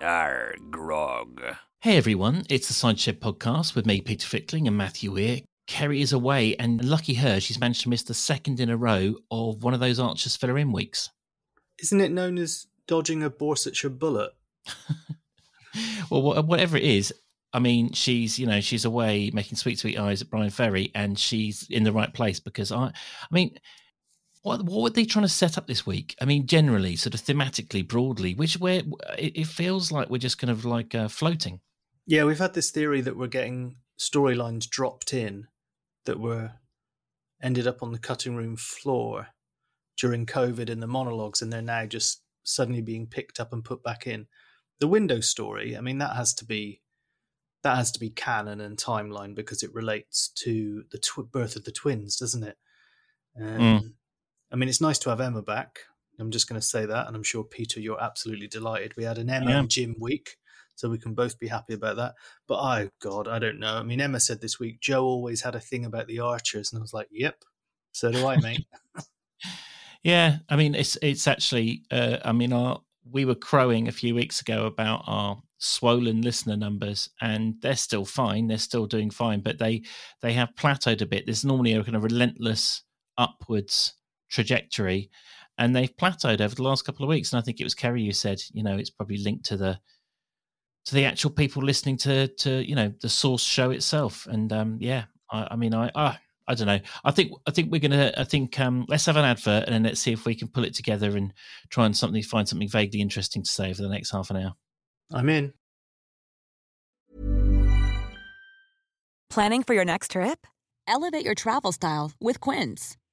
Arr, grog. Hey everyone, it's the Cider Shed podcast with me, Peter Fickling, and Matthew Weir. Keri is away, and lucky her, she's managed to miss the second in a row of one of those Archers filler in weeks. Isn't it known as dodging a Borsetshire bullet? well, whatever it is, I mean, she's you know she's away making sweet sweet eyes at Bryan Ferry, and she's in the right place because I, I mean, what what were they trying to set up this week? I mean, generally, sort of thematically, broadly, which where it, it feels like we're just kind of like uh, floating. Yeah, we've had this theory that we're getting storylines dropped in that were ended up on the cutting room floor during COVID in the monologues, and they're now just suddenly being picked up and put back in. The window story, I mean, that has to be that has to be canon and timeline because it relates to the tw- birth of the twins, doesn't it? Um, Mm. I mean, it's nice to have Emma back. I'm just going to say that, and I'm sure Peter, you're absolutely delighted. We had an Emma Yeah. and Jim week, so we can both be happy about that. But oh god, I don't know. I mean, Emma said this week Joe always had a thing about the Archers, and I was like, "Yep, so do I, mate." Yeah, I mean, it's it's actually, uh, I mean, our we were crowing a few weeks ago about our swollen listener numbers, and they're still fine. They're still doing fine, but they they have plateaued a bit. There's normally a kind of relentless upwards trajectory, and they've plateaued over the last couple of weeks. And I think it was Keri who said, you know, it's probably linked to the to the actual people listening to to you know the source show itself. And um, yeah, I, I mean, I. I I don't know. I think I think we're gonna. I think um, let's have an advert and then let's see if we can pull it together and try and something find something vaguely interesting to say for the next half an hour. I'm in. Planning for your next trip? Elevate your travel style with Quince.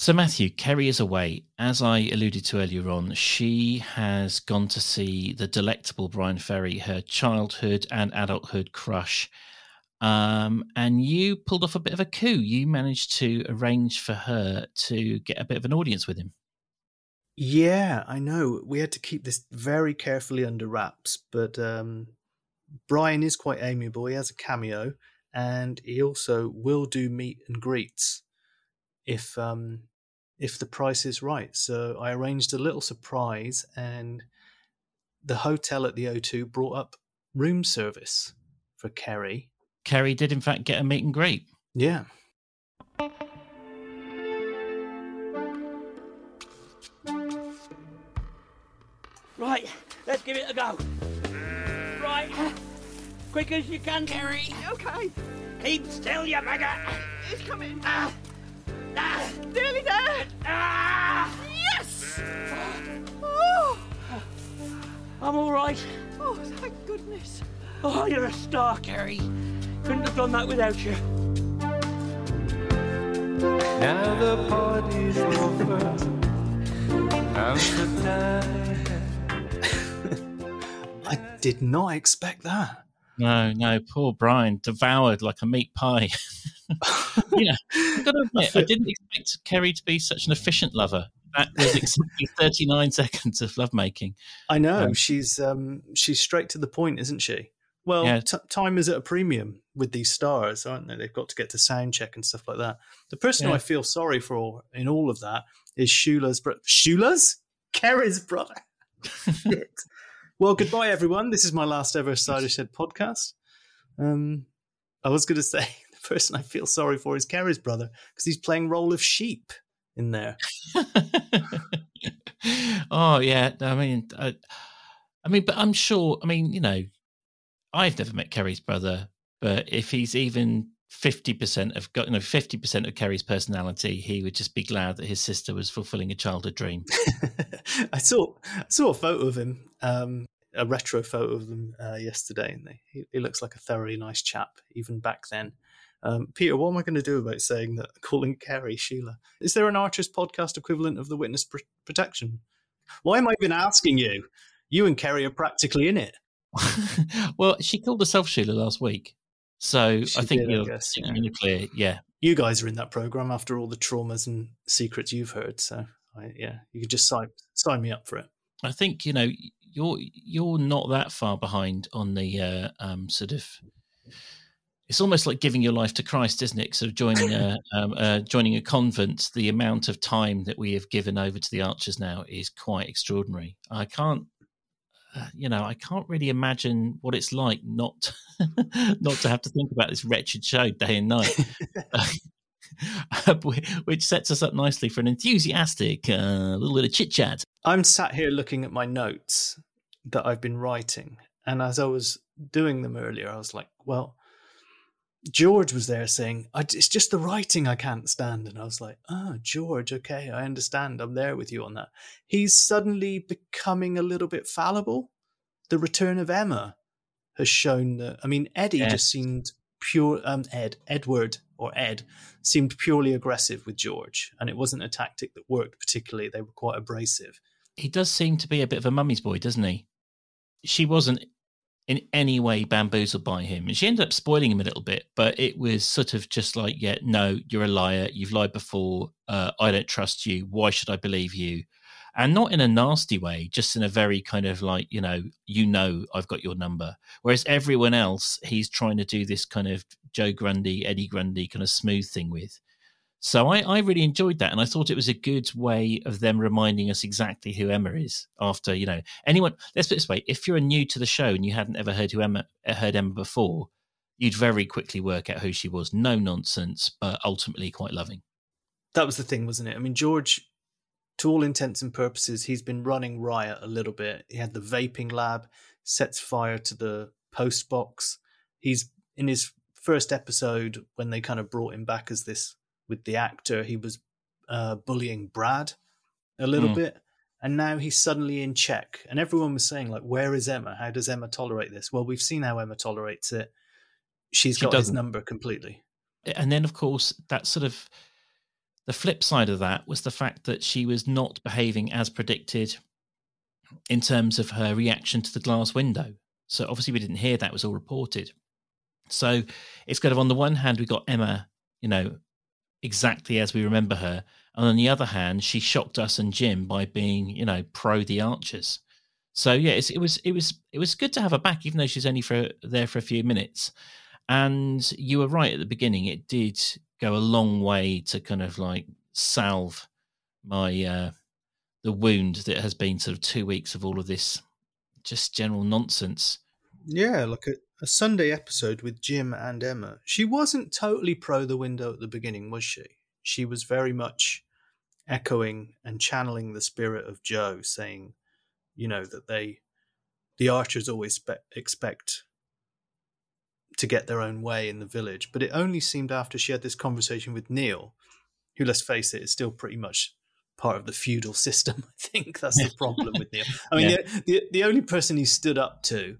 So Matthew, Keri is away. As I alluded to earlier on, she has gone to see the delectable Bryan Ferry, her childhood and adulthood crush. Um, and you pulled off a bit of a coup. You managed to arrange for her to get a bit of an audience with him. Yeah, I know. We had to keep this very carefully under wraps, but um, Brian is quite amiable. He has a cameo, and he also will do meet and greets if um, if the price is right. So I arranged a little surprise, and the hotel at the O2 brought up room service for Keri. Keri did, in fact, get a meet and greet. Yeah. Right, let's give it a go. Right, quick as you can, Keri. Okay, Keep still, you maggot. it's coming. Ah, ah, Nearly there. ah. Yes. Oh, I'm all right. oh, thank goodness. Oh, you're a star, Gary. Couldn't have done that without you. Now the party's over. I'm so. I did not expect that. No, no, poor Bryan, devoured like a meat pie. you know, I've got to admit, I didn't expect Keri to be such an efficient lover. That was exactly 39 seconds of lovemaking. I know Um, she's um she's straight to the point, isn't she? Well, Yeah. t- time is at a premium with these stars, aren't they? They've got to get to sound check and stuff like that. The person who I feel sorry for in all of that is Shula's brother. Shula's? Keri's brother. Well, goodbye, everyone. This is my last ever Cider Shed podcast. Um, I was going to say person I feel sorry for is Keri's brother because he's playing role of sheep in there. oh yeah, I mean, I, I mean, but I'm sure. I mean, you know, I've never met Keri's brother, but if he's even fifty percent of got you know fifty percent of Keri's personality, he would just be glad that his sister was fulfilling a childhood dream. I saw I saw a photo of him, um, a retro photo of them uh, yesterday, and they, he, he looks like a thoroughly nice chap even back then. Um, Peter, what am I going to do about saying that calling Keri Sheila? Is there an Archers podcast equivalent of the witness pr- protection? Why am I even asking you? You and Keri are practically in it. well, she called herself Sheila last week, so She I think did, you're, I think yeah. in the clear. Yeah, You guys are in that program after all the traumas and secrets you've heard. So, I, yeah, you could just sign sign me up for it. I think you know you're you're not that far behind on the uh, um, sort of. It's almost like giving your life to Christ, isn't it? Sort of joining a um, uh, joining a convent. The amount of time that we have given over to the archers now is quite extraordinary. I can't, uh, you know, I can't really imagine what it's like not not to have to think about this wretched show day and night. Which sets us up nicely for an enthusiastic uh, little bit of chit chat. I'm sat here looking at my notes that I've been writing, and as I was doing them earlier, I was like, well, George was there saying, I, it's just the writing I can't stand. And I was like, oh, George, okay, I understand. I'm there with you on that. He's suddenly becoming a little bit fallible. The return of Emma has shown that, I mean, Eddie just seemed pure, um, Ed, Edward or Ed seemed purely aggressive with George. And it wasn't a tactic that worked particularly. They were quite abrasive. he does seem to be a bit of a mummy's boy, doesn't he? She wasn't in any way bamboozled by him. And she ended up spoiling him a little bit, but it was sort of just like, yeah, no, you're a liar. You've lied before. Uh, I don't trust you. Why should I believe you? And not in a nasty way, just in a very kind of like, you know, you know, I've got your number. Whereas everyone else, he's trying to do this kind of Joe Grundy, Eddie Grundy kind of smooth thing with. So I, I really enjoyed that, and I thought it was a good way of them reminding us exactly who Emma is. After you know, anyone, let's put it this way: if you're new to the show and you hadn't ever heard who Emma uh, heard Emma before, you'd very quickly work out who she was. No nonsense, but ultimately quite loving. that was the thing, wasn't it? I mean, George, to all intents and purposes, he's been running riot a little bit. He had the vaping lab, sets fire to the post box. He's in his first episode when they kind of brought him back as this with the actor. He was uh, bullying Brad a little Hmm. bit, and now he's suddenly in check. And everyone was saying, like, "Where is Emma? How does Emma tolerate this?" Well, we've seen how Emma tolerates it. She's She got his doesn't. number completely. And then, of course, that sort of the flip side of that was the fact that she was not behaving as predicted in terms of her reaction to the glass window. So obviously, we didn't hear that; was all reported. So it's kind of on the one hand, we got Emma, you know, exactly as we remember her, and on the other hand, she shocked us and Jim by being, you know, pro the Archers. So yeah, it was it was it was good to have her back, even though she's only for there for a few minutes. And you were right at the beginning; it did go a long way to kind of like salve my uh, the wound that has been sort of two weeks of all of this just general nonsense. Yeah, like a, a Sunday episode with Jim and Emma. She wasn't totally pro the window at the beginning, was she? She was very much echoing and channeling the spirit of Joe, saying, you know, that they, the archers always spe- expect to get their own way in the village. But it only seemed after she had this conversation with Neil, who, let's face it, is still pretty much part of the feudal system. I think that's the problem with Neil. I mean, Yeah. the, the the only person he stood up to,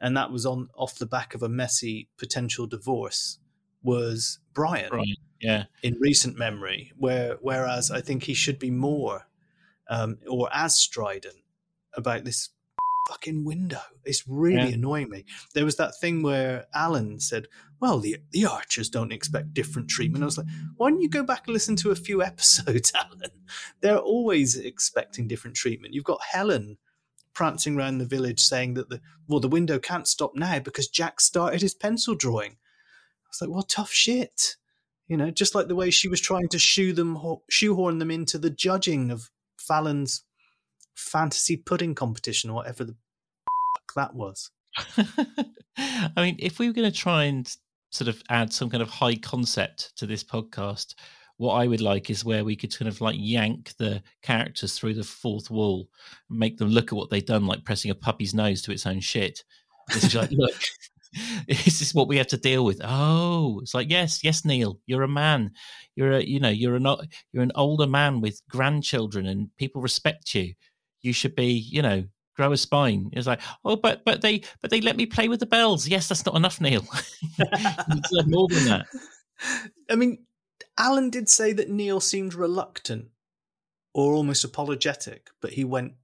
and that was on off the back of a messy potential divorce, was Brian Right. Yeah. in recent memory. Where whereas I think he should be more, um, or as strident about this fucking window. It's really Yeah. annoying me. There was that thing where Alan said, "Well, the the archers don't expect different treatment." I was like, "Why don't you go back and listen to a few episodes, Alan? They're always expecting different treatment. You've got Helen." Prancing around the village saying that the well the window can't stop now because Jack started his pencil drawing. I was like, well, tough shit. You know, just like the way she was trying to shoe them, ho- shoehorn them into the judging of Fallon's fantasy pudding competition or whatever the fuck that was. I mean, if we were going to try and sort of add some kind of high concept to this podcast, what I would like is where we could kind of like yank the characters through the fourth wall, make them look at what they've done, like pressing a puppy's nose to its own shit. It's like, look, this is what we have to deal with. Oh, it's like yes, yes, Neil, you're a man. You're a, you know, you're an you're an older man with grandchildren, and people respect you. You should be, you know, grow a spine. It's like, oh, but but they but they let me play with the bells. Yes, that's not enough, Neil. You deserve uh, more than that. I mean, Alan did say that Neil seemed reluctant or almost apologetic, but he went,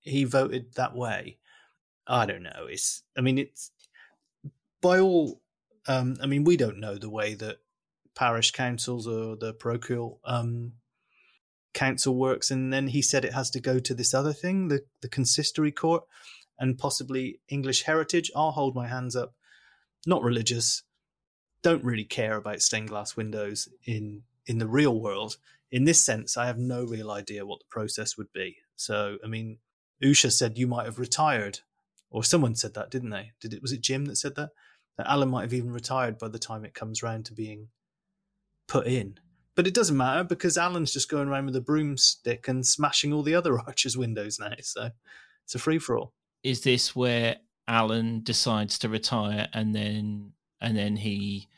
he voted that way. I don't know. It's, I mean, it's by all, um, I mean, we don't know the way that parish councils or the parochial um, council works. And then he said it has to go to this other thing, the, the consistory court and possibly English heritage. I'll hold my hands up. Not religious, don't really care about stained glass windows in in the real world. In this sense, I have no real idea what the process would be. So, I mean, Usha said you might have retired, or someone said that, didn't they? Did it? Was it Jim that said that? That Alan might have even retired by the time it comes round to being put in. But it doesn't matter because Alan's just going around with a broomstick and smashing all the other archers' windows now. So it's a free for all. Is this where Alan decides to retire and then and then he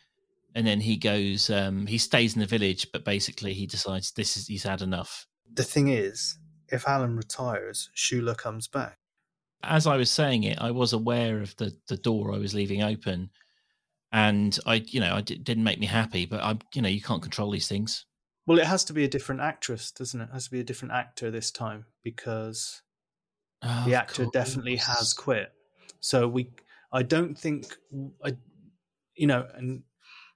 and then he goes um he stays in the village but basically he decides this is he's had enough The thing is, if Alan retires, Shula comes back. as i was saying it i was aware of the the door i was leaving open and i you know i d- didn't make me happy but i you know you can't control these things Well, it has to be a different actress, doesn't it? It has to be a different actor this time because Oh, the actor definitely has quit. So we, I don't think, I, you know, and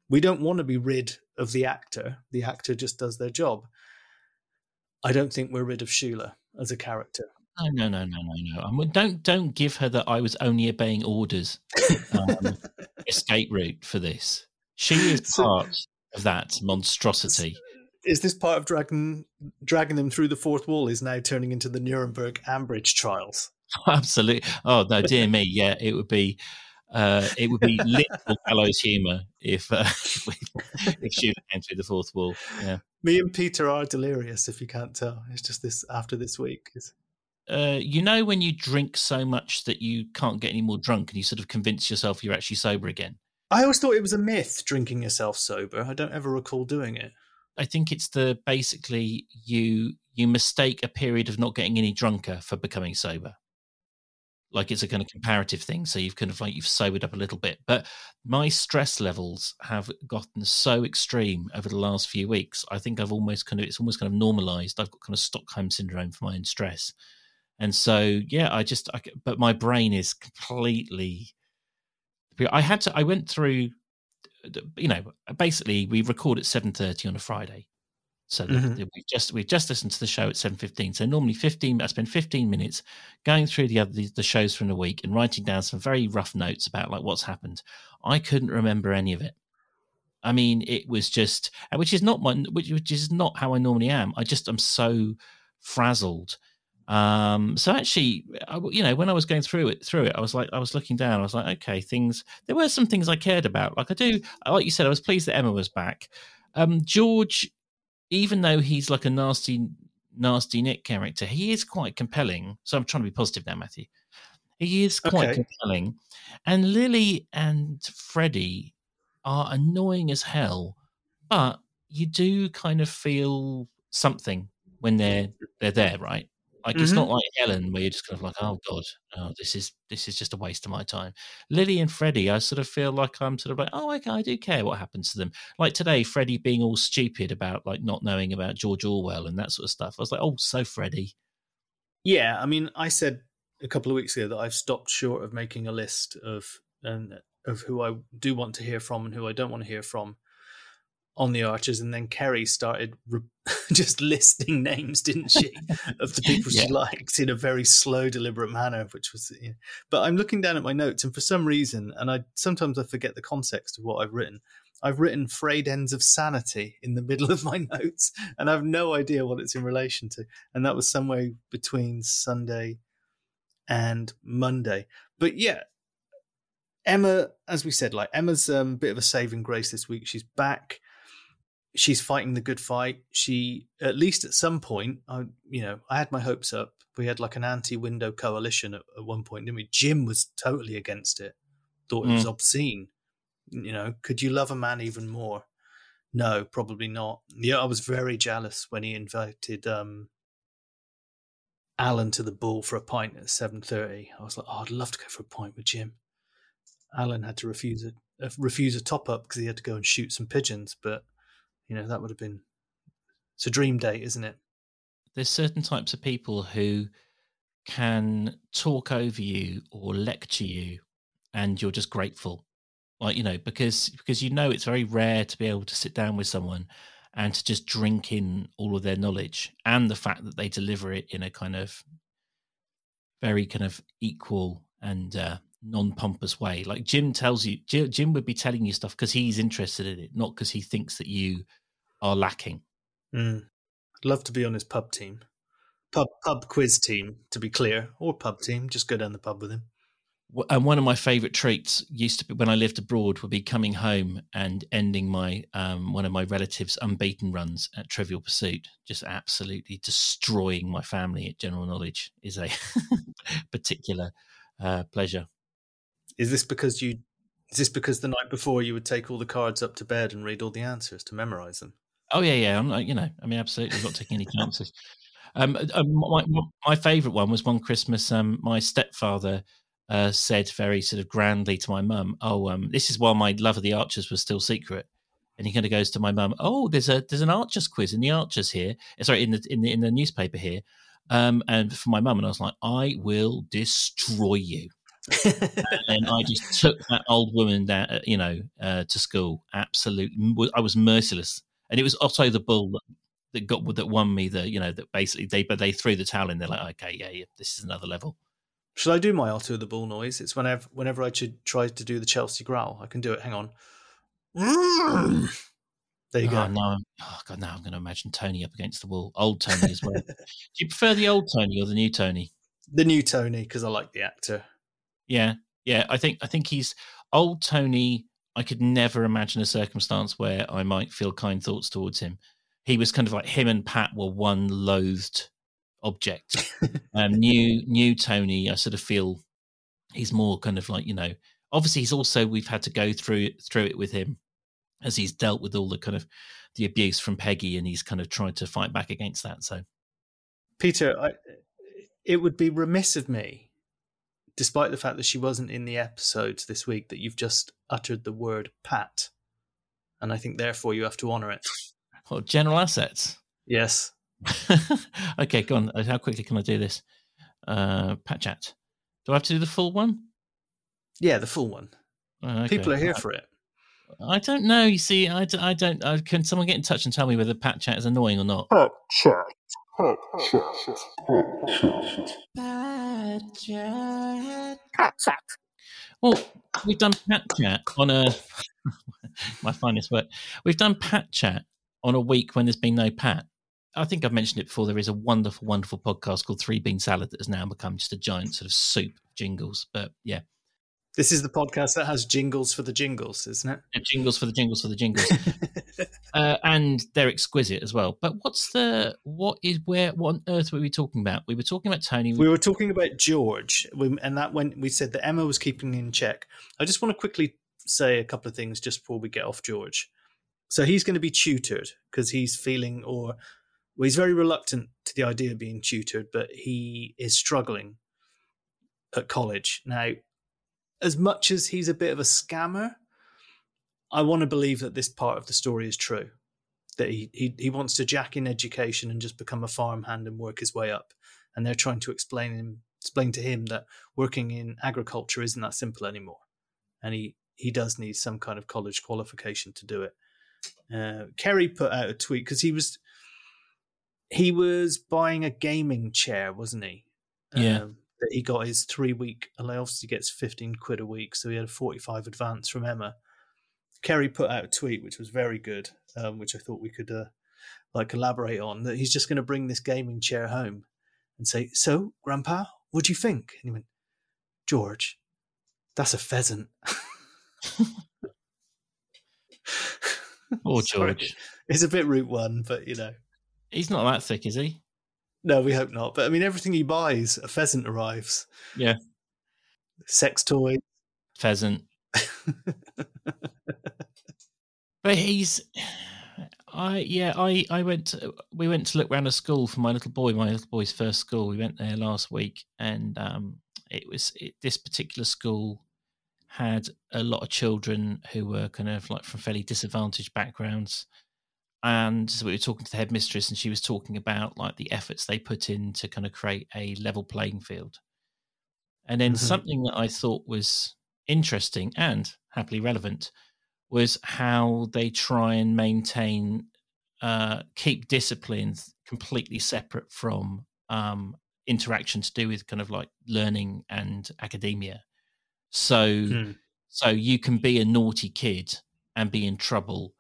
we don't want to be rid of the actor. The actor just does their job. I don't think we're rid of Shula as a character. no no no no no no I mean, don't don't give her that i was only obeying orders um, escape route for this she is So- part of that monstrosity Is this part of dragging dragging them through the fourth wall? Is now turning into the Nuremberg Ambridge trials? Absolutely. Oh no, dear me. Yeah, it would be. Uh, it would be literal gallows humour if uh, if she through the fourth wall. Yeah. Me and Peter are delirious. If you can't tell, it's just this after this week. Uh, you know when you drink so much that you can't get any more drunk, and you sort of convince yourself you're actually sober again. I always thought it was a myth drinking yourself sober. I don't ever recall doing it. I think it's the basically you you mistake a period of not getting any drunker for becoming sober. Like it's a kind of comparative thing. So you've kind of like you've sobered up a little bit. But my stress levels have gotten so extreme over the last few weeks. I think I've almost kind of it's almost kind of normalized. I've got kind of Stockholm syndrome for my own stress. And so yeah, I just I, but my brain is completely I had to I went through you know, basically we record at seven thirty on a Friday, so that Mhm. that we've just we've just listened to the show at seven fifteen. So normally fifteen, I spend fifteen minutes going through the other the, the shows from the week and writing down some very rough notes about like what's happened. I couldn't remember any of it. I mean, it was just, which is not my, which, which is not how I normally am. I just am so frazzled. Um, so actually, I, you know, when I was going through it, through it, I was like, I was looking down. I was like, okay, things. There were some things I cared about. Like I do, like you said, I was pleased that Emma was back. Um, George, even though he's like a nasty, nasty Nick character, he is quite compelling. So I'm trying to be positive now, Matthew. He is quite Okay. compelling. And Lily and Freddie are annoying as hell, but you do kind of feel something when they're they're there, right? Like it's Mhm. not like Helen where you're just kind of like, oh god, oh this is this is just a waste of my time. Lily and Freddie, I sort of feel like I'm sort of like, oh okay, I do care what happens to them. Like today, Freddie being all stupid about like not knowing about George Orwell and that sort of stuff. I was like, oh, so Freddie. Yeah, I mean, I said a couple of weeks ago that I've stopped short of making a list of um, of who I do want to hear from and who I don't want to hear from on the Archers, and then Keri started re- just listing names, didn't she, of the people she Yeah. likes in a very slow, deliberate manner, which was. You know, but I'm looking down at my notes, and for some reason, and I sometimes I forget the context of what I've written. I've written frayed ends of sanity in the middle of my notes, and I have no idea what it's in relation to. And that was somewhere between Sunday and Monday. But yeah, Emma, as we said, like Emma's um, a bit of a saving grace this week. She's back. She's fighting the good fight. She, at least at some point, I, you know, I had my hopes up. We had like an anti-window coalition at, at one point, didn't we? Jim was totally against it. Thought it was Mm. obscene. You know, could you love a man even more? No, probably not. Yeah, I was very jealous when he invited um Alan to the bull for a pint at seven thirty. I was like, oh, I'd love to go for a pint with Jim. Alan had to refuse a uh, refuse a top up because he had to go and shoot some pigeons. But you know that would have been it's a dream date, isn't it? There's certain types of people who can talk over you or lecture you, and you're just grateful, like you know, because because you know it's very rare to be able to sit down with someone and to just drink in all of their knowledge and the fact that they deliver it in a kind of very kind of equal and uh, non-pompous way. Like Jim tells you, Jim, would be telling you stuff because he's interested in it, not because he thinks that you are lacking. Mm. I'd love to be on his pub team, pub pub quiz team, to be clear, or pub team. Just go down the pub with him. And one of my favourite treats used to be when I lived abroad would be coming home and ending my um, one of my relatives' unbeaten runs at Trivial Pursuit. Just absolutely destroying my family at General Knowledge is a particular uh, pleasure. Is this because you? Is this because the night before you would take all the cards up to bed and read all the answers to memorize them? Oh yeah, yeah. I'm like, you know, I mean, absolutely not taking any chances. Um, uh, my, my, my favourite one was one Christmas. Um, my stepfather uh, said very sort of grandly to my mum, "Oh, um, this is while my love of the Archers was still secret." And he kind of goes to my mum, "Oh, there's a there's an Archers quiz in the Archers here. uh, Sorry, in the in the in the newspaper here." Um, and for my mum, and I was like, "I will destroy you." And I just took that old woman down, uh, you know, uh, to school. Absolutely, I was merciless, and it was Otto the Bull that, that got that won me the, you know, that basically they but they threw the towel in. They're like, okay, yeah, yeah, this is another level. Should I do my Otto the Bull noise? It's whenever whenever I should try to do the Chelsea growl. I can do it. Hang on. There you oh, go. No, oh god, now I'm going to imagine Tony up against the wall, old Tony as well. Do you prefer the old Tony or the new Tony? The new Tony because I like the actor. Yeah, yeah. I think I think he's old Tony. I could never imagine a circumstance where I might feel kind thoughts towards him. He was kind of like him and Pat were one loathed object. um, new new Tony, I sort of feel he's more kind of like you know. Obviously, he's also we've had to go through through it with him as he's dealt with all the kind of the abuse from Peggy, and he's kind of tried to fight back against that. So Peter, I, it would be remiss of me, despite the fact that she wasn't in the episodes this week, that you've just uttered the word Pat, and I think therefore you have to honour it. well, general assets. Yes. okay, go on. Uh, How quickly can I do this? Uh, Pat chat. Do I have to do the full one? Yeah, the full one. Oh, okay. People are here I- for it. I don't know. You see, I, I don't. Uh, can someone get in touch and tell me whether Pat chat is annoying or not? Pat chat. Pat. Well, we've done Pat Chat on a my finest work. We've done Pat Chat on a week when there's been no Pat. I think I've mentioned it before. There is a wonderful, wonderful podcast called Three Bean Salad that has now become just a giant sort of soup jingles. But yeah, This is the podcast that has jingles for the jingles, isn't it? Yeah, jingles for the jingles for the jingles, uh, and they're exquisite as well. But what's the what is where? What on earth were we talking about? We were talking about Tony. We were talking about George, and that when we said that Emma was keeping in check. I just want to quickly say a couple of things just before we get off George. So he's going to be tutored because he's feeling, or well, he's very reluctant to the idea of being tutored, but he is struggling at college now. As much as he's a bit of a scammer, I want to believe that this part of the story is true. That he, he he wants to jack in education and just become a farmhand and work his way up and they're trying to explain him explain to him that working in agriculture isn't that simple anymore and he he does need some kind of college qualification to do it uh, Keri put out a tweet because he was he was buying a gaming chair wasn't he Yeah. Um, that he got his three week allowance he gets 15 quid a week so he had a 45 advance from emma Keri put out a tweet which was very good um, which i thought we could uh, like elaborate on that he's just going to bring this gaming chair home and say, "So, Grandpa, what do you think?" And he went, "George, that's a pheasant." Poor Sorry. George. it's a bit Route One, but you know, He's not that thick, is he? No, we hope not. But I mean, everything he buys, a pheasant arrives. Yeah. Sex toy. Pheasant. But he's, I yeah, I I went. To, we went to look around a school for my little boy. My little boy's first school. We went there last week, and um, it was it, this particular school had a lot of children who were kind of like from fairly disadvantaged backgrounds. And so we were talking to the headmistress, and she was talking about like the efforts they put in to kind of create a level playing field. And then Mhm. something that I thought was interesting and happily relevant was how they try and maintain uh, keep disciplines completely separate from um, interaction to do with kind of like learning and academia. So Hmm. so you can be a naughty kid and be in trouble,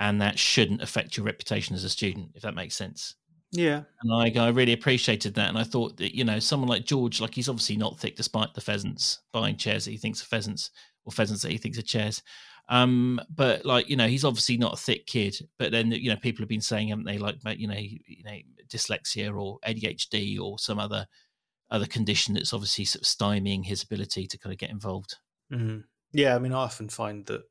and that shouldn't affect your reputation as a student, if that makes sense. Yeah. And I, I really appreciated that. And I thought that, you know, someone like George, like he's obviously not thick despite the pheasants buying chairs that he thinks are pheasants or pheasants that he thinks are chairs. Um, but like, you know, he's obviously not a thick kid. But then, you know, people have been saying, haven't they, like, you know, you know, dyslexia or ADHD or some other other condition that's obviously sort of stymieing his ability to kind of get involved. Mhm. Yeah, I mean, I often find that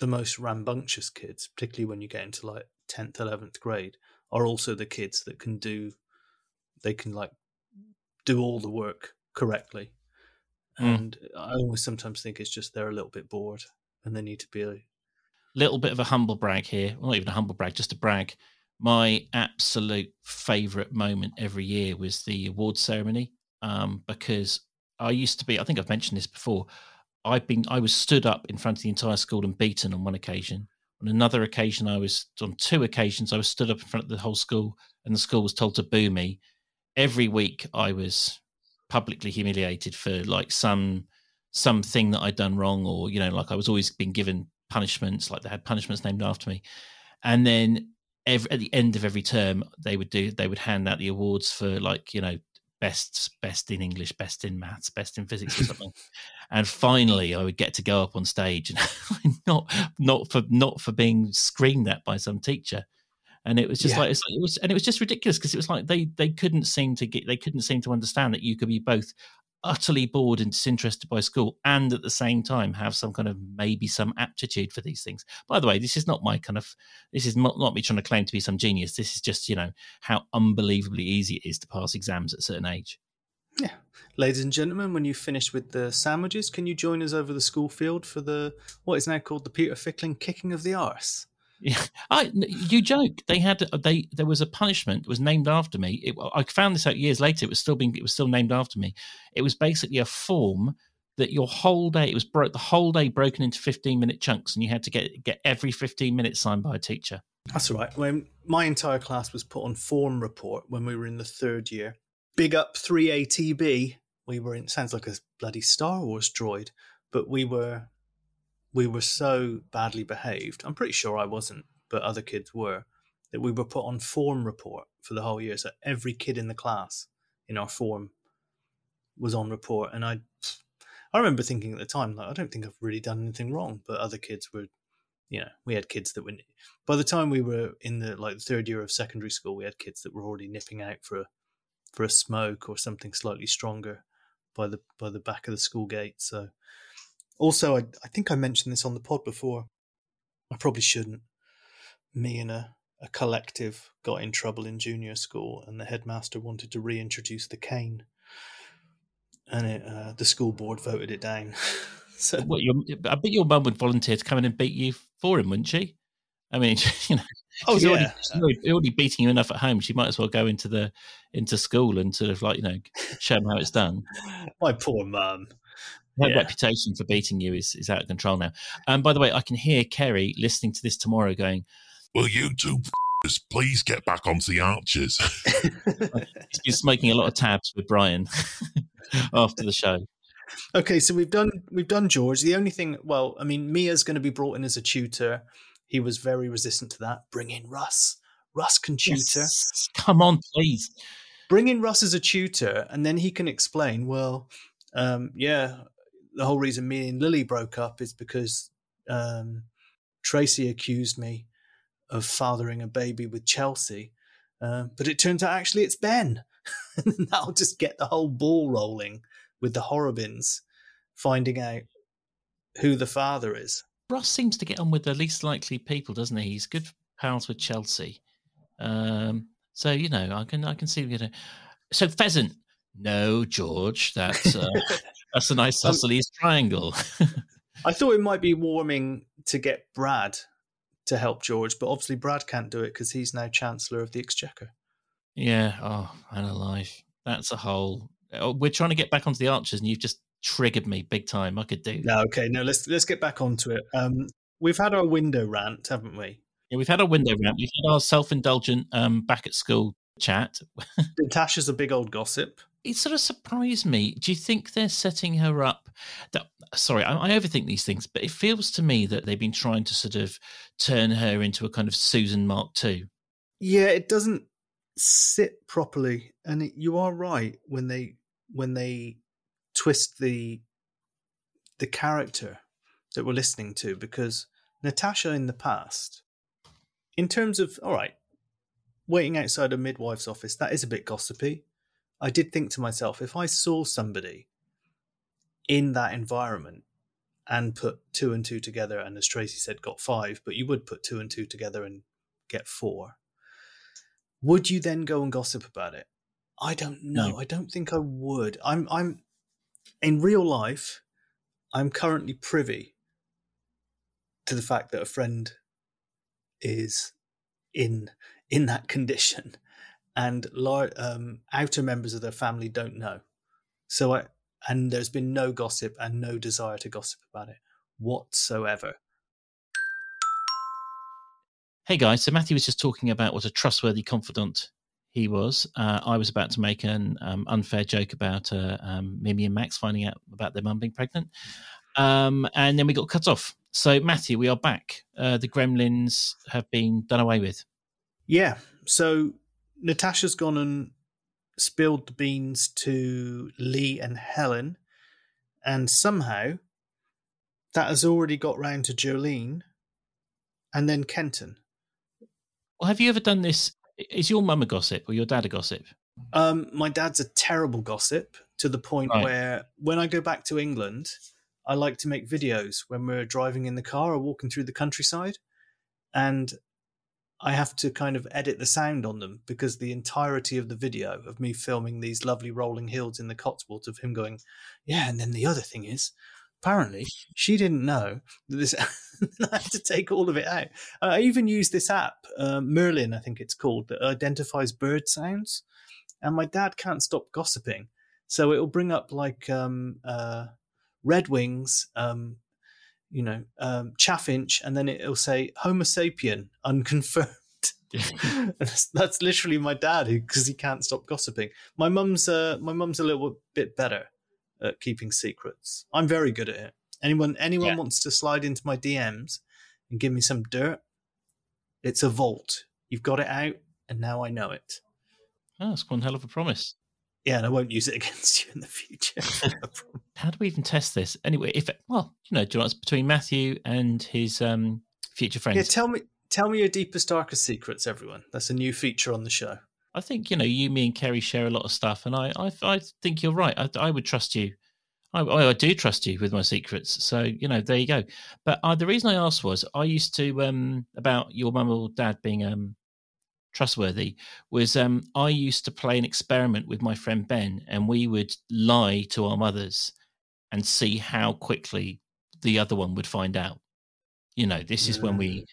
the most rambunctious kids, particularly when you get into like 10th, 11th grade, are also the kids that can do, they can like do all the work correctly. Mm. And I always sometimes think it's just they're a little bit bored and they need to be a, little bit of a humble brag here. Well, not even a humble brag, just a brag. My absolute favorite moment every year was the award ceremony um, because I used to be, I think I've mentioned this before. I've been, I was stood up in front of the entire school and beaten on one occasion. On another occasion, I was, on two occasions, I was stood up in front of the whole school and the school was told to boo me. Every week, I was publicly humiliated for like some something that I'd done wrong, or you know, like I was always being given punishments, like they had punishments named after me. And then every, at the end of every term, they would do they would hand out the awards for like you know best best in English, best in maths, best in physics, or something. and finally, I would get to go up on stage, and not not for not for being screamed at by some teacher. And it was just Yeah. like, it was, and it was just ridiculous because it was like they they couldn't seem to get they couldn't seem to understand that you could be both utterly bored and disinterested by school and at the same time have some kind of maybe some aptitude for these things by the way this is not my kind of this is not, not me trying to claim to be some genius this is just you know how unbelievably easy it is to pass exams at a certain age yeah. Ladies and gentlemen, when you finish with the sandwiches, can you join us over the school field for the, what is now called the Peter Fickling kicking of the arse? Yeah, I you joke. They had uh, they there was a punishment that was named after me. It, I found this out years later. It was still being it was still named after me. It was basically a form that your whole day it was broke the whole day broken into fifteen minute chunks, and you had to get get every fifteen minutes signed by a teacher. That's all right. When my entire class was put on form report when we were in the third year. Big up 3ATB. We were in sounds like a bloody Star Wars droid, but we were we were so badly behaved. I'm pretty sure I wasn't, but other kids were. That we were put on form report for the whole year. So every kid in the class in our form was on report, and I I remember thinking at the time like I don't think I've really done anything wrong, but other kids were you know, we had kids that were. By the time we were in the like the third year of secondary school, we had kids that were already nipping out for a for a smoke or something slightly stronger by the by the back of the school gate. So, also, I I think I mentioned this on the pod before. I probably shouldn't. Me and a a collective got in trouble in junior school, and the headmaster wanted to reintroduce the cane, and it, uh, the school board voted it down. so What your I bet your mum would volunteer to come in and beat you for him, wouldn't she? I mean, you know, Oh, she's already, she's already, already beating you enough at home. She might as well go into the into school and sort of like you know show them how it's done. my poor mum. Her Yeah. reputation for beating you is, is out of control now. And by the way, I can hear Keri listening to this tomorrow going, Will you two f***ers please get back onto the archers? he's been smoking a lot of tabs with Bryan after the show. Okay, so we've done we've done George. The only thing, well, I mean, Mia's going to be brought in as a tutor. He was very resistant to that. Bring in Russ. Russ can tutor. Yes. Come on, please. Bring in Russ as a tutor, and then he can explain. Well, um, yeah, the whole reason me and Lily broke up is because um, Tracy accused me of fathering a baby with Chelsea. Uh, but it turns out actually it's Ben. and that'll just get the whole ball rolling with the Horrobins finding out who the father is. Ross seems to get on with the least likely people, doesn't he? He's good pals with Chelsea. Um, so you know, I can I can see you know. So pheasant, no, George, that's uh, that's a nice Um, triangle. I thought it might be warming to get Brad to help George, but obviously Brad can't do it because he's now Chancellor of the Exchequer. yeah. Oh, and alive. That's a whole. Oh, we're trying to get back onto the archers, and you've just triggered me big time. I could do. No, okay, no, let's let's get back onto it. Um, we've had our window rant, haven't we? Yeah, we've had our window rant. We've had our self-indulgent um, back at school chat. Natasha's a big old gossip. It sort of surprised me. Do you think they're setting her up? That, sorry, I, I overthink these things, but it feels to me that they've been trying to sort of turn her into a kind of Susan Mark II. Yeah, it doesn't sit properly, and it, you are right when they when they twist the the character that we're listening to because Natasha in the past, in terms of all right, waiting outside a midwife's office, that is a bit gossipy. I did think to myself, if I saw somebody in that environment and put two and two together, and as Tracy said, got five, but you would put two and two together and get four. Would you then go and gossip about it? I don't know. No. I don't think I would. I'm I'm in real life, I'm currently privy to the fact that a friend is in in that condition, and um, outer members of their family don't know. So I and there's been no gossip and no desire to gossip about it whatsoever. Hey guys, so Matthew was just talking about what a trustworthy confidant he was. Uh, I was about to make an um, unfair joke about uh, um, Mimi and Max finding out about their mum being pregnant, um, and then we got cut off. So Matthew, we are back. Uh, the Gremlins have been done away with. Yeah. So Natasha's gone and spilled the beans to Lee and Helen, and somehow that has already got round to Jolene and then Kenton. Well, have you ever done this? Is your mum a gossip or your dad a gossip? Um, my dad's a terrible gossip to the point Right. where when I go back to England, I like to make videos when we're driving in the car or walking through the countryside. And I have to kind of edit the sound on them because the entirety of the video of me filming these lovely rolling hills in the Cotswolds of him going, Yeah, and then the other thing is, apparently she didn't know that this. I have to take all of it out. I even use this app, uh, Merlin, I think it's called, that identifies bird sounds and my dad can't stop gossiping. So it'll bring up like um, uh, Red Wings, um, you know, um, Chaffinch, and then it'll say Homo sapien unconfirmed. that's, that's literally my dad because he can't stop gossiping. My mum's uh, my mum's a little bit better at keeping secrets. I'm very good at it. Anyone anyone Yeah. wants to slide into my DMs and give me some dirt, it's a vault. You've got it out, and now I know it. Oh, that's one hell of a promise. Yeah, and I won't use it against you in the future. How do we even test this? Anyway, if well, you know, do you know what's between Matthew and his um, future friends? yeah, tell me, tell me your deepest, darkest secrets, everyone. That's a new feature on the show. I think you know you, me, and Keri share a lot of stuff, and I, I, I think you're right. I, I would trust you. I, I do trust you with my secrets. So you know, there you go. But uh, the reason I asked was I used to um about your mum or dad being um trustworthy was um I used to play an experiment with my friend Ben, and we would lie to our mothers and see how quickly the other one would find out. You know, this is when we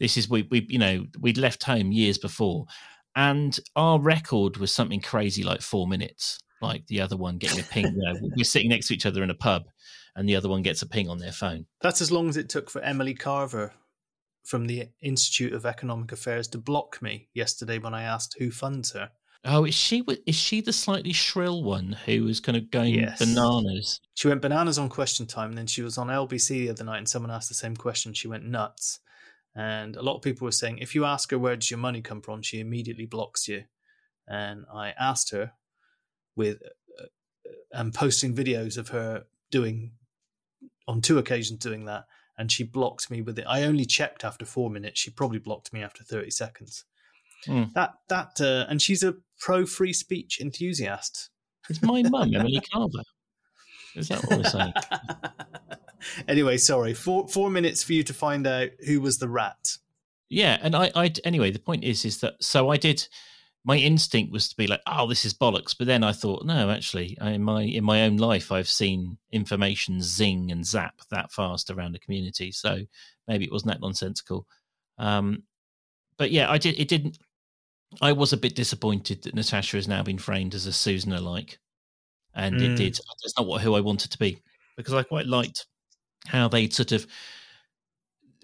this is we we you know we'd left home years before and our record was something crazy like four minutes like the other one getting a ping you know, we're sitting next to each other in a pub and the other one gets a ping on their phone. That's as long as it took for Emily Carver from the Institute of Economic Affairs to block me yesterday when I asked who funds her. oh is she is she the slightly shrill one who was kind of going Yes. bananas She went bananas on question time, and then she was on LBC the other night, and someone asked the same question. She went nuts. And a lot of people were saying, if you ask her where does your money come from, she immediately blocks you. And I asked her, with uh, uh, and posting videos of her doing on two occasions doing that, and she blocked me with it. I only checked after four minutes. She probably blocked me after thirty seconds. Mm. That that uh, and she's a pro free speech enthusiast. It's my mum, Emily Carver. Is that what we're saying? anyway, sorry. Four four minutes for you to find out who was the rat. Yeah, and I, I anyway. The point is, is that so I did. My instinct was to be like, "Oh, this is bollocks," but then I thought, no, actually, I, in my in my own life, I've seen information zing and zap that fast around a community, so maybe it wasn't that nonsensical. Um, but yeah, I did. It didn't. I was a bit disappointed that Natasha has now been framed as a Susan alike, and it Mm. did. It's not what who I wanted to be because I quite liked how they'd sort of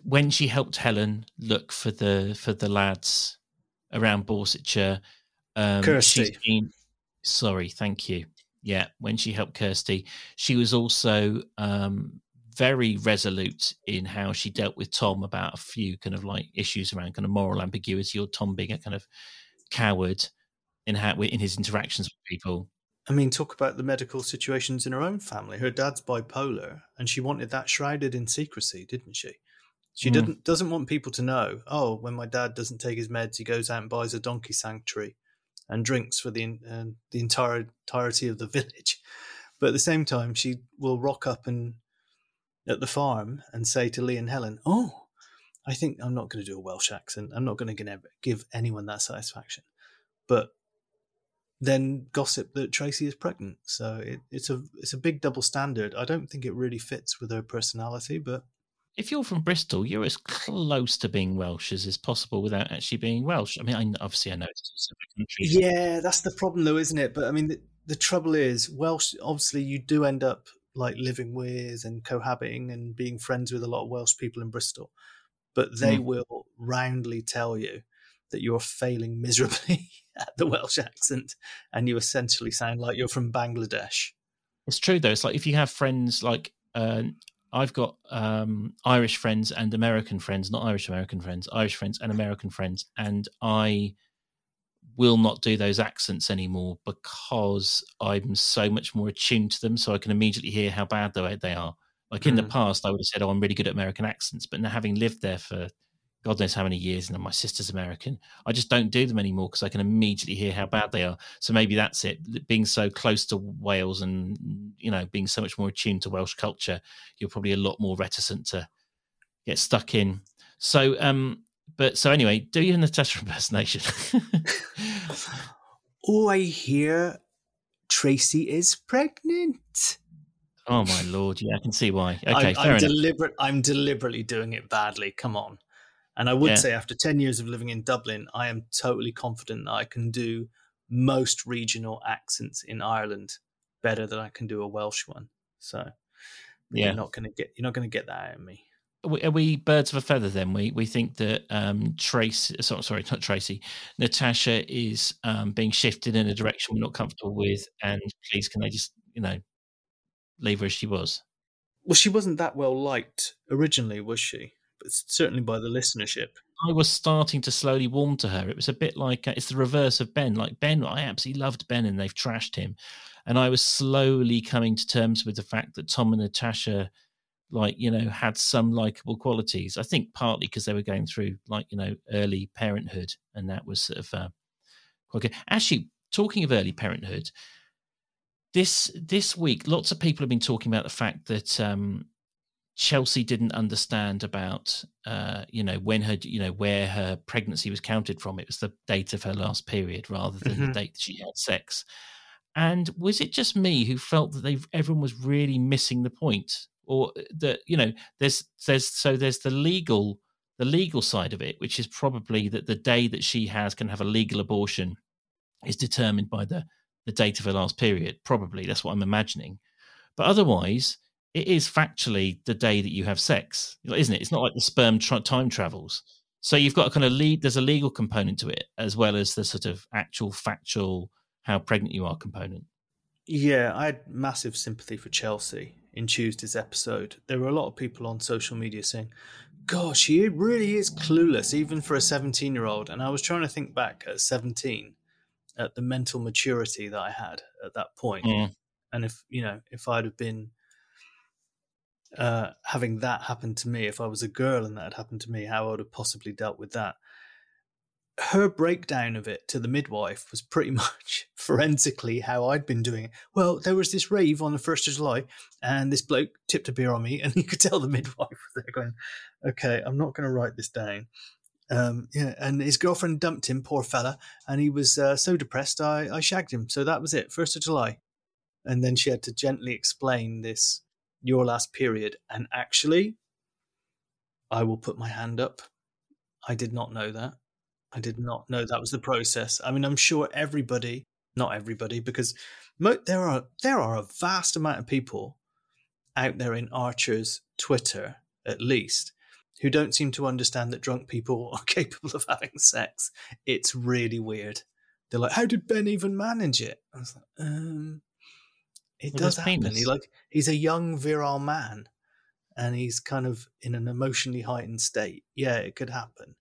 when she helped Helen look for the for the lads around Borsetshire. Um, Kirsty. been- sorry, thank you. Yeah, when she helped Kirsty, she was also um, very resolute in how she dealt with Tom about a few kind of like issues around kind of moral ambiguity or Tom being a kind of coward in how in his interactions with people. I mean, talk about the medical situations in her own family. Her dad's bipolar, and she wanted that shrouded in secrecy, didn't she? She Mm. didn't doesn't want people to know. Oh, when my dad doesn't take his meds, he goes out and buys a donkey sanctuary and drinks for the uh, the entire entirety of the village. But at the same time, she will rock up and at the farm and say to Lee and Helen, "Oh, I think I'm not going to do a Welsh accent. I'm not going to give anyone that satisfaction." But then gossip that Tracy is pregnant. So it, it's a it's a big double standard. I don't think it really fits with her personality, but If you're from Bristol, you're as close to being Welsh as is possible without actually being Welsh. I mean, I, obviously, I know it's two separate countries. yeah, that's the problem, though, isn't it? But I mean, the, the trouble is, Welsh. Obviously, you do end up like living with and cohabiting and being friends with a lot of Welsh people in Bristol, but they Mm. will roundly tell you that you're failing miserably at the Welsh accent, and you essentially sound like you're from Bangladesh. It's true though. It's like if you have friends like uh, I've got um, Irish friends and American friends, not Irish American friends, Irish friends and American friends, and I will not do those accents anymore because I'm so much more attuned to them, so I can immediately hear how bad they they are. Like in the Mm. past, I would have said, "Oh, I'm really good at American accents," but now having lived there for God knows how many years, and my sister's American, I just don't do them anymore because I can immediately hear how bad they are. So maybe that's it. Being so close to Wales and you know being so much more attuned to Welsh culture, you're probably a lot more reticent to get stuck in. So, um, but so anyway, do your Natasha impersonation. Oh, I hear Tracy is pregnant. oh my lord, yeah, I can see why. Okay, I'm, fair I'm deliberate. I'm deliberately doing it badly. Come on. And I would Yeah. say, after ten years of living in Dublin, I am totally confident that I can do most regional accents in Ireland better than I can do a Welsh one. So Yeah. you're not going to get you're not going to get that out of me. Are we, birds of a feather then? We we think that um, Tracy, sorry, sorry, not Tracy, Natasha is um, being shifted in a direction we're not comfortable with, and please can they just you know leave her as she was? Well, she wasn't that well liked originally, was she? Certainly by the listenership. I was starting to slowly warm to her. It was a bit like uh, it's the reverse of Ben. Like Ben, I absolutely loved Ben, and they've trashed him. And I was slowly coming to terms with the fact that Tom and Natasha, like you know, had some likable qualities. I think partly because they were going through like you know early parenthood, and that was sort of uh, quite good. Actually, talking of early parenthood, this this week, lots of people have been talking about the fact that um, Chelsea didn't understand about uh, you know when her you know where her pregnancy was counted from. It was the date of her last period rather than Mhm. the date that she had sex. And was it just me who felt that they everyone was really missing the point, or that you know there's there's so there's the legal the legal side of it, which is probably that the day that she has can have a legal abortion is determined by the the date of her last period. Probably that's what I'm imagining. But otherwise, it is factually the day that you have sex, isn't it? It's not like the sperm tra- time travels. So you've got a kind of lead. There's a legal component to it as well as the sort of actual factual how pregnant you are component. Yeah, I had massive sympathy for Chelsea in Tuesday's episode. There were a lot of people on social media saying, Gosh, he really is clueless, even for a 17 year old. And I was trying to think back at 17 at the mental maturity that I had at that point. Mm. And if, you know, if I'd have been uh, having that happen to me, if I was a girl and that had happened to me, how I would have possibly dealt with that. Her breakdown of it to the midwife was pretty much forensically how I'd been doing it. Well, there was this rave on the 1st of July, and this bloke tipped a beer on me, and you could tell the midwife was going, okay, I'm not going to write this down. Um, yeah, and his girlfriend dumped him, poor fella, and he was uh, so depressed, I, I shagged him. So that was it, 1st of July. And then she had to gently explain this your last period. And actually, I will put my hand up. I did not know that. I did not know that was the process. I mean, I'm sure everybody, not everybody, because mo- there are there are a vast amount of people out there in Archer's Twitter, at least, who don't seem to understand that drunk people are capable of having sex. It's really weird. They're like, "How did Ben even manage it?" I was like, um, it does happen. penis. He like he's a young virile man, and he's kind of in an emotionally heightened state. Yeah, it could happen.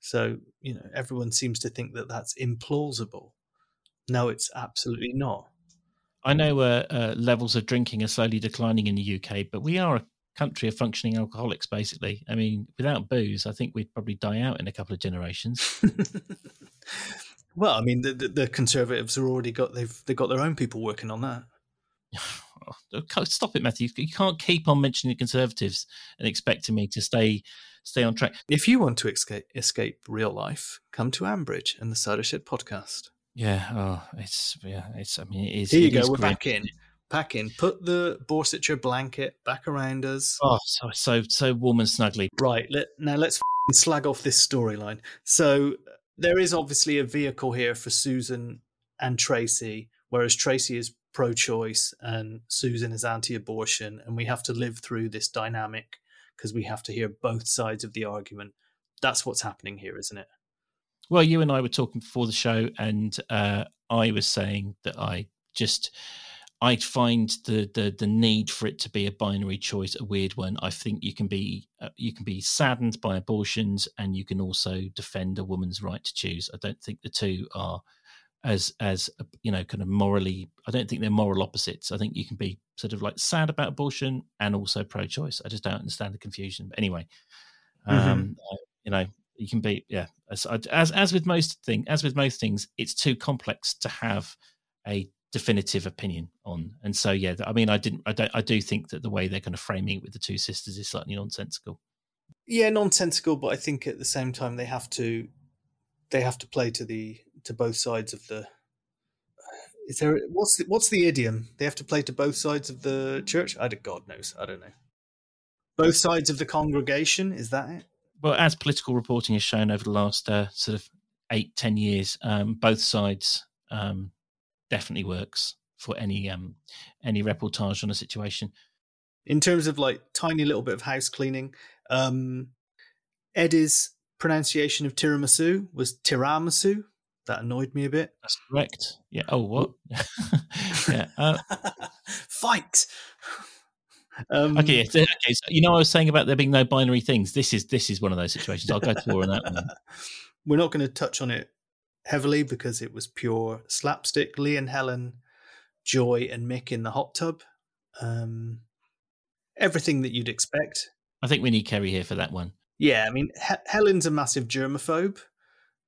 So you know, everyone seems to think that that's implausible. No, it's absolutely not. I know uh, uh, levels of drinking are slowly declining in the UK, but we are a country of functioning alcoholics, basically. I mean, without booze, I think we'd probably die out in a couple of generations. Well, I mean, the, the, the conservatives have already got they've they've got their own people working on that. Oh, Stop it, Matthew. You can't keep on mentioning the Conservatives and expecting me to stay stay on track. If you want to escape escape real life, come to Ambridge and the Cider Shed podcast. Yeah, oh, it's yeah, it's. I mean, it is. Here you go. We're grim. back in. Pack in. Put the Borsetshire blanket back around us. Oh, so so so warm and snuggly. Right. Let, now let's f***ing slag off this storyline. So there is obviously a vehicle here for Susan and Tracy, whereas Tracy is pro-choice and Susan is anti-abortion, and we have to live through this dynamic because we have to hear both sides of the argument. That's what's happening here, isn't it? Well, you and I were talking before the show, and uh, I was saying that I just I find the, the the need for it to be a binary choice a weird one. I think you can be uh, you can be saddened by abortions, and you can also defend a woman's right to choose. I don't think the two are as as uh, you know kind of morally. I don't think they're moral opposites. I think you can be sort of like sad about abortion and also pro-choice. I just don't understand the confusion. But anyway, um, uh, you know, you can be yeah. As as as with most thing, as with most things, it's too complex to have a definitive opinion on. And so yeah, I mean, I didn't, I don't, I do think that the way they're kind of framing it with the two sisters is slightly nonsensical. Yeah, nonsensical, but I think at the same time they have to they have to play to the to both sides of the. Is there what's the, what's the idiom? They have to play to both sides of the church. I don't, God knows. I don't know. Both sides of the congregation. Is that it? Well, as political reporting has shown over the last uh, sort of eight, ten years, um, both sides um, definitely works for any um, any reportage on a situation. In terms of like tiny little bit of house cleaning, um, Eddie's pronunciation of tiramisu was tiramisu. That annoyed me a bit. That's correct. Yeah. Oh, what? yeah. Uh, Fight. Um, okay. So, okay. So, you know, I was saying about there being no binary things. This is this is one of those situations. I'll go to war on that one. We're not going to touch on it heavily because it was pure slapstick. Lee and Helen, Joy and Mick in the hot tub. Um, everything that you'd expect. I think we need Keri here for that one. Yeah, I mean, He- Helen's a massive germaphobe.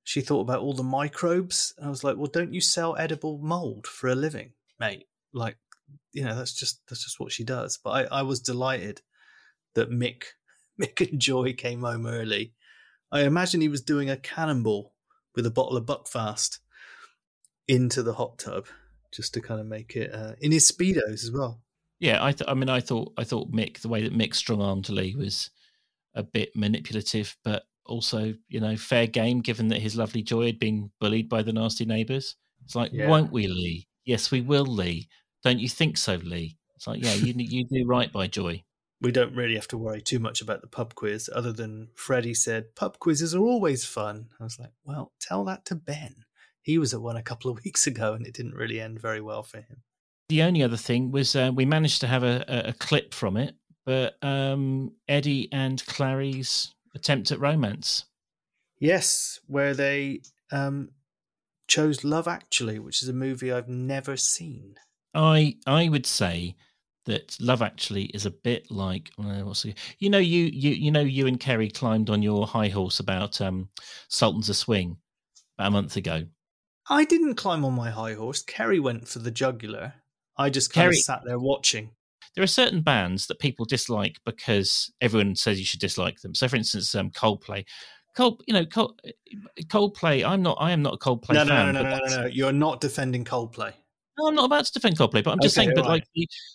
She thought about all the microbes. I was like, well, don't you sell edible mold for a living, mate? Like, you know, that's just that's just what she does. But I, I was delighted that Mick Mick and Joy came home early. I imagine he was doing a cannonball with a bottle of Buckfast into the hot tub just to kind of make it uh, in his speedos as well. Yeah, I, th- I mean, I thought, I thought Mick, the way that Mick strong armed Lee was a bit manipulative, but also, you know, fair game, given that his lovely Joy had been bullied by the nasty neighbours. It's like, Yeah. won't we, Lee? Yes, we will, Lee. Don't you think so, Lee? It's like, yeah, you you do right by Joy. we don't really have to worry too much about the pub quiz, other than Freddie said pub quizzes are always fun. I was like, well, tell that to Ben. He was at one a couple of weeks ago, and it didn't really end very well for him. The only other thing was uh, we managed to have a, a clip from it, but um, Eddie and Clarrie's attempt at romance. Yes, where they um, chose Love Actually, which is a movie I've never seen. I I would say that Love Actually is a bit like uh, what's the, you know you you you know you and Keri climbed on your high horse about um, Sultans of Swing about a month ago. I didn't climb on my high horse. Keri went for the jugular. I just kind Keri- of sat there watching. There are certain bands that people dislike because everyone says you should dislike them. So, for instance, um, Coldplay. Cold, you know, Cold, Coldplay. I'm not. I am not a Coldplay no, no, fan. no, no, but no, no, no. You're not defending Coldplay. No, I'm not about to defend Coldplay, but I'm just Okay, saying. But all like,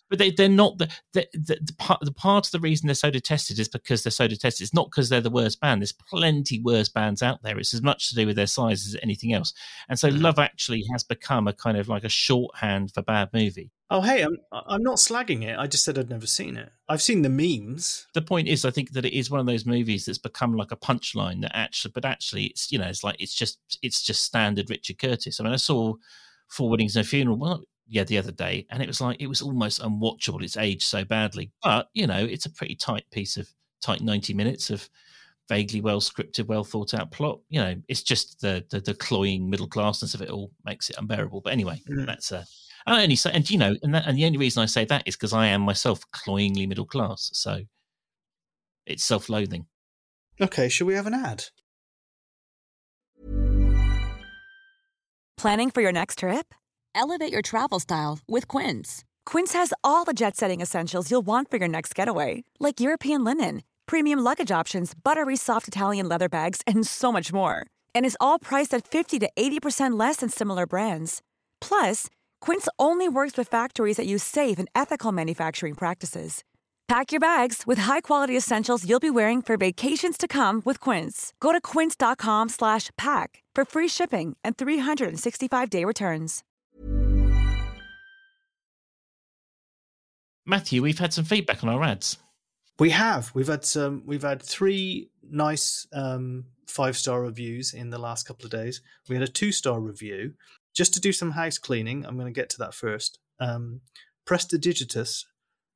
but they they're not the the, the the part the part of the reason they're so detested is because they're so detested. It's not because they're the worst band. There's plenty worse bands out there. It's as much to do with their size as anything else. And so, Love Actually has become a kind of like a shorthand for bad movie. Oh, hey, I'm I'm not slagging it. I just said I'd never seen it. I've seen the memes. The point is, I think that it is one of those movies that's become like a punchline. That actually, but actually, it's you know, it's like it's just it's just standard Richard Curtis. I mean, I saw Four Weddings and a Funeral. Well, yeah, the other day, and it was like it was almost unwatchable. It's aged so badly, but you know, it's a pretty tight piece of tight ninety minutes of vaguely well scripted, well thought out plot. You know, it's just the the, the cloying middle classness of it all makes it unbearable. But anyway, Mm. that's a. I only say, and you know, and that, and the only reason I say that is because I am myself cloyingly middle class, so it's self-loathing. Okay, shall we have an ad? Planning for your next trip? Elevate your travel style with Quince. Quince has all the jet setting essentials you'll want for your next getaway, like European linen, premium luggage options, buttery soft Italian leather bags, and so much more. And is all priced at 50 to 80% less than similar brands. Plus, Quince only works with factories that use safe and ethical manufacturing practices. Pack your bags with high-quality essentials you'll be wearing for vacations to come with Quince. Go to quince.com slash pack for free shipping and 365-day returns. Matthew, we've had some feedback on our ads. We have. We've had some. We've had three nice um, five star reviews in the last couple of days. We had a two star review. Just to do some house cleaning, I'm going to get to that first. Um, Prestidigitus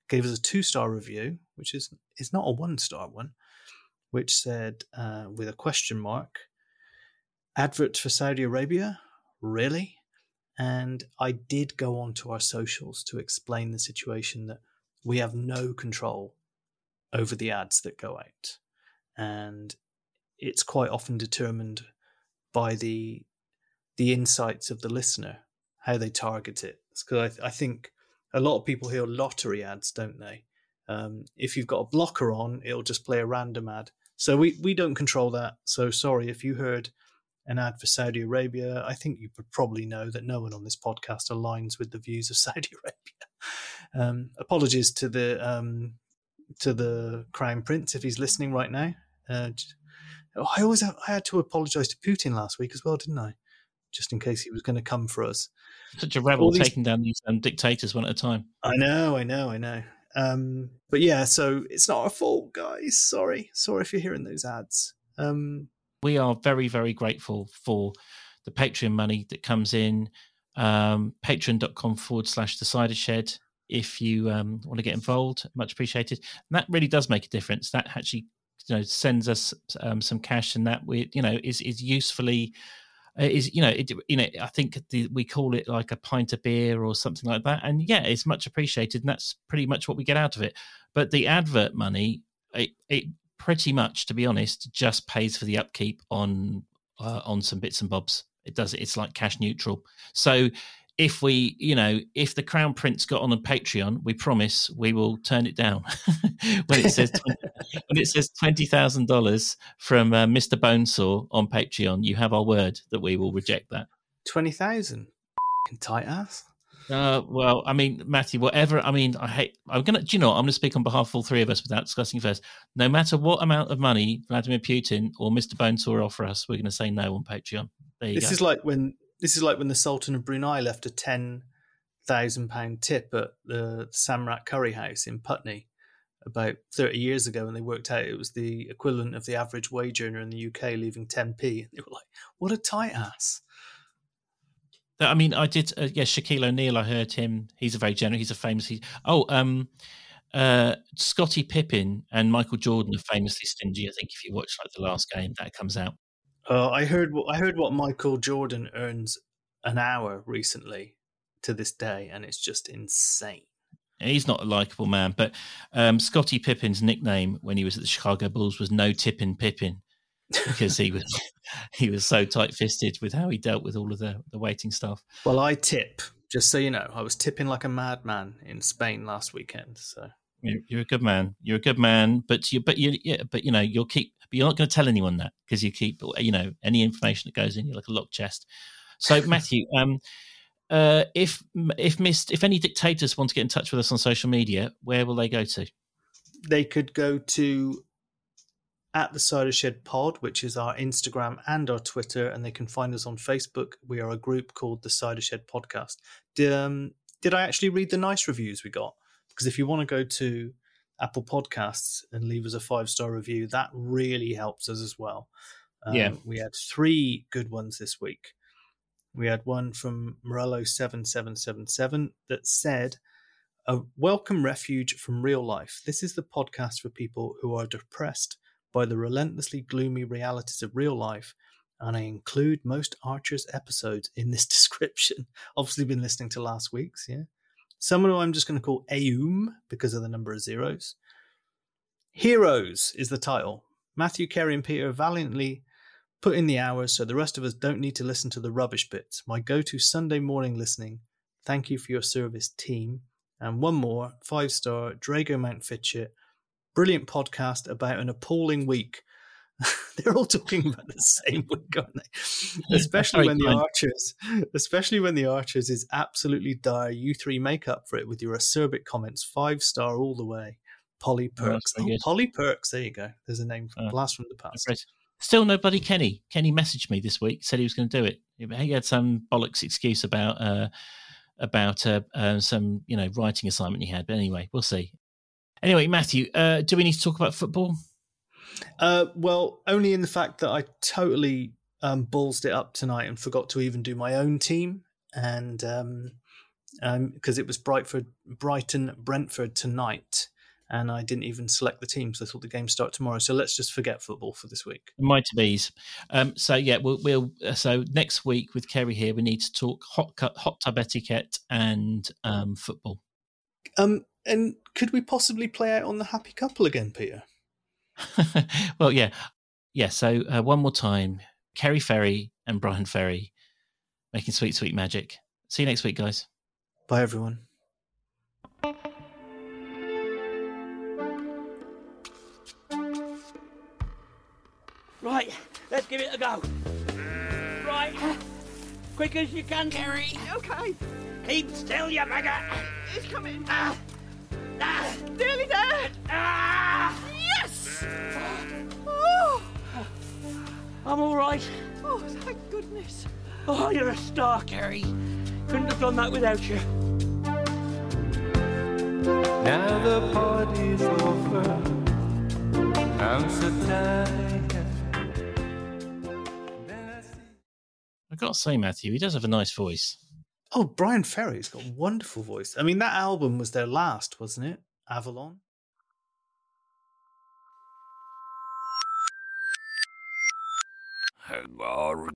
gave us a two star review, which is is not a one star one, which said uh, with a question mark, advert for Saudi Arabia, really? And I did go on to our socials to explain the situation that we have no control over the ads that go out. And it's quite often determined by the the insights of the listener, how they target it. Because I, I think a lot of people hear lottery ads, don't they? Um, if you've got a blocker on, it'll just play a random ad. So we, we don't control that. So sorry if you heard an ad for Saudi Arabia. I think you probably know that no one on this podcast aligns with the views of Saudi Arabia. Um, apologies to the um, to the Crown Prince if he's listening right now. Uh, oh, I always have, I had to apologise to Putin last week as well, didn't I? Just in case he was going to come for us. Such a rebel these- taking down these um, dictators one at a time. I know, I know, I know. Um, but yeah, so it's not our fault, guys. Sorry, sorry if you're hearing those ads. Um, we are very very grateful for the patreon money that comes in um patreon.com forward slash the cider shed if you um, want to get involved much appreciated and that really does make a difference that actually you know sends us um, some cash and that we you know is is usefully is you know it you know i think the, we call it like a pint of beer or something like that and yeah it's much appreciated and that's pretty much what we get out of it. But the advert money it, it pretty much to be honest just pays for the upkeep on uh, on some bits and bobs. It does it it's like cash neutral. So if we you know if the crown prince got on a patreon we promise we will turn it down when it says 20, when it says $20000 from uh, mr bonesaw on patreon you have our word that we will reject that 20,000. Tight ass. uh, well, I mean, Matthew, whatever. I mean, I hate. I'm gonna. Do you know? I'm gonna speak on behalf of all three of us without discussing first. No matter what amount of money Vladimir Putin or Mr. Bonesaw offer us, we're gonna say no on Patreon. There you This go. is like when this is like when the Sultan of Brunei left a ten thousand pound tip at the Samrat Curry House in Putney about thirty years ago, and they worked out it was the equivalent of the average wage earner in the UK leaving ten p. And they were like, "What a tight ass!" I mean, I did. Uh, yes, Shaquille O'Neal. I heard him. He's a very generous. He's a famous. Oh, um, uh, Scottie Pippen and Michael Jordan are famously stingy. I think if you watch like the last game that comes out. Uh, I heard what I heard what Michael Jordan earns an hour recently to this day, and it's just insane. He's not a likable man, but um, Scottie Pippen's nickname when he was at the Chicago Bulls was No Tippin Pippin because he was he was so tight fisted with how he dealt with all of the, the waiting staff. Well, I tip, just so you know. I was tipping like a madman in Spain last weekend. So You're, you're a good man. You're a good man, but you but you yeah, but you know you'll keep. But you're not going to tell anyone that because you keep you know any information that goes in. You're like a locked chest. So Matthew, um, uh, if if missed if any dictators want to get in touch with us on social media, where will they go to? they could go to at the Cider Shed Pod, which is our Instagram and our Twitter, and they can find us on Facebook. We are a group called the Cider Shed Podcast. Did, um, did I actually read the nice reviews we got? Because if you want to go to Apple Podcasts and leave us a five star review, that really helps us as well. Um, Yeah. we had three good ones this week. We had one from Morello7777 that said, A welcome refuge from real life. This is the podcast for people who are depressed by the relentlessly gloomy realities of real life. And I include most Archer's episodes in this description. Obviously, been listening to last week's, yeah. Someone who I'm just going to call Aum because of the number of zeros. Heroes is the title. Matthew, Keri, and Peter valiantly put in the hours so the rest of us don't need to listen to the rubbish bits. My go to Sunday morning listening. Thank you for your service, team. And one more, five star, Drago Mount Fitchett. Brilliant podcast about an appalling week. They're all talking about the same week, aren't they? Especially when the. Archers, especially when the Archers is absolutely dire. You three make up for it with your acerbic comments. Five star all the way. Polly Oh, Perks. very Oh. Polly Perks. There you go. There's a name from Oh. blast from the past. Still nobody. Kenny. Kenny messaged me this week. Said he was going to do it. He had some bollocks excuse about uh, about uh, uh, some you know writing assignment he had. But anyway, we'll see. Anyway, Matthew, uh, do we need to talk about football? Uh, well, only in the fact that I totally um, ballsed it up tonight and forgot to even do my own team, and um, um, because it was Brightford, Brighton, Brentford tonight, and I didn't even select the team, so I thought the game start tomorrow. So let's just forget football for this week. Mighty bees. Um, so yeah, we'll, we'll uh, so next week with Keri here, we need to talk hot hot tub etiquette and um, football. Um, and could we possibly play out on the happy couple again, Peter? well, yeah, yeah. So uh, one more time, Keri Ferry and Bryan Ferry making sweet, sweet magic. See you next week, guys. Bye, everyone. Right, let's give it a go. Right, quick as you can, Kerry. Okay, Keep still, you maggot. it's coming. Ah, ah, Nearly there. ah. Yes. Oh, I'm all right. oh, thank goodness. Oh, you're a star, Kerry. Couldn't have done that without you. Now the party's over. I'm so tired. I. I've got to say, Matthew, he does have a nice voice. Oh, Bryan Ferry's got a wonderful voice. I mean, that album was their last, wasn't it? Avalon. Gorg.